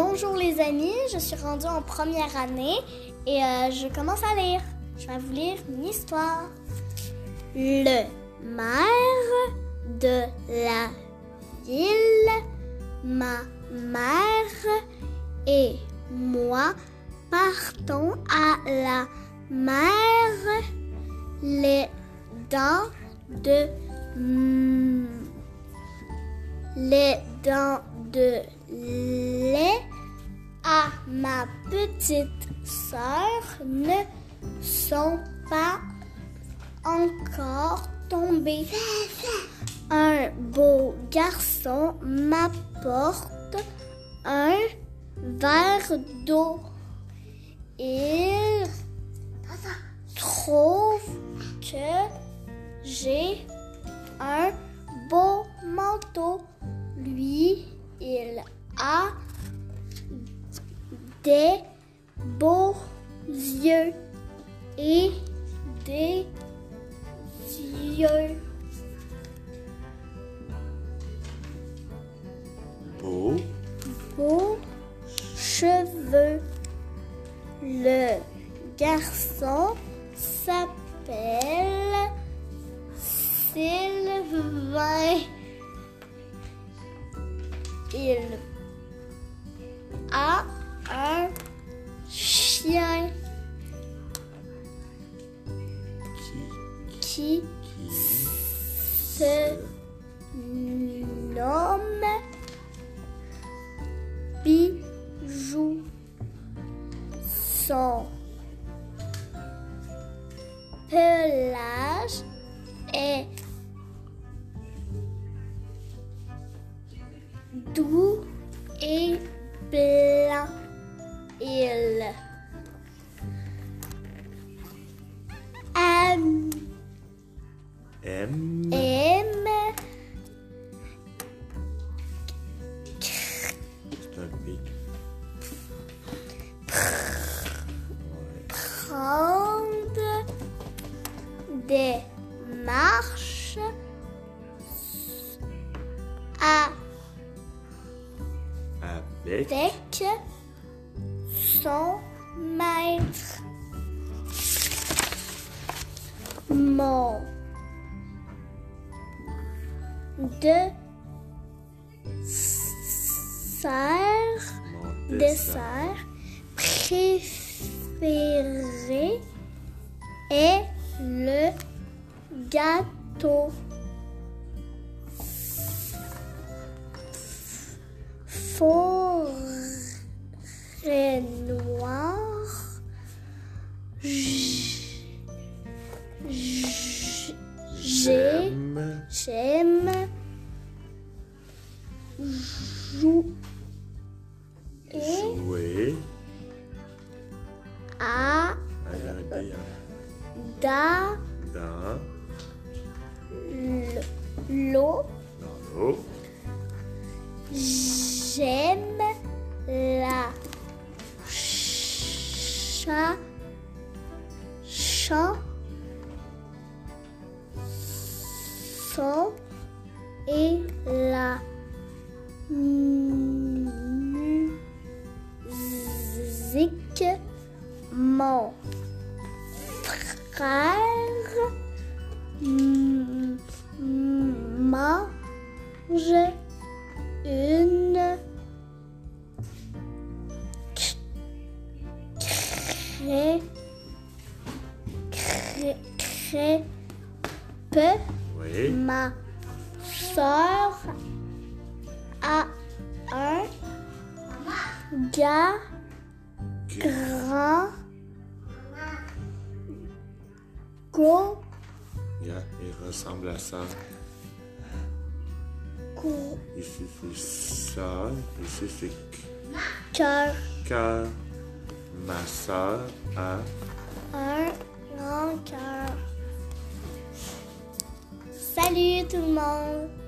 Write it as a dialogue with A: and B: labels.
A: Bonjour les amis, je suis rendue en première année et euh, je commence à lire. Je vais vous lire une histoire. Le maire de la ville, ma mère et moi partons à la mer les dents de les dents de à ma petite sœur ne sont pas encore tombées. Un beau garçon m'apporte un verre d'eau. Il trouve que j'ai un beau manteau. Lui, il a des beaux yeux et des yeux
B: Beau.
A: beaux cheveux. Le garçon s'appelle Sylvain. Il
B: Qui.
A: qui se nomme Bijou. Son pelage est doux et blanc. Il
B: M. C'est un. Ouais.
A: prendre des marches
B: Avec.
A: avec son maître. Mon de serre dessert préféré est le gâteau. Forêt noire. J- j- J'ai
B: J'aime.
A: J'aime jouer à
B: Regarder
A: da
B: dans.
A: l'eau. J'aime la cha et la frère mange une crêpe, crêpe, crêpe.
B: Oui.
A: Ma soeur a un gars grand
B: Yeah, il ressemble à ça.
A: gros
B: Ici c'est ça. Ici c'est
A: cœur
B: cœur. Ma soeur a
A: un grand cœur. Salut tout le monde!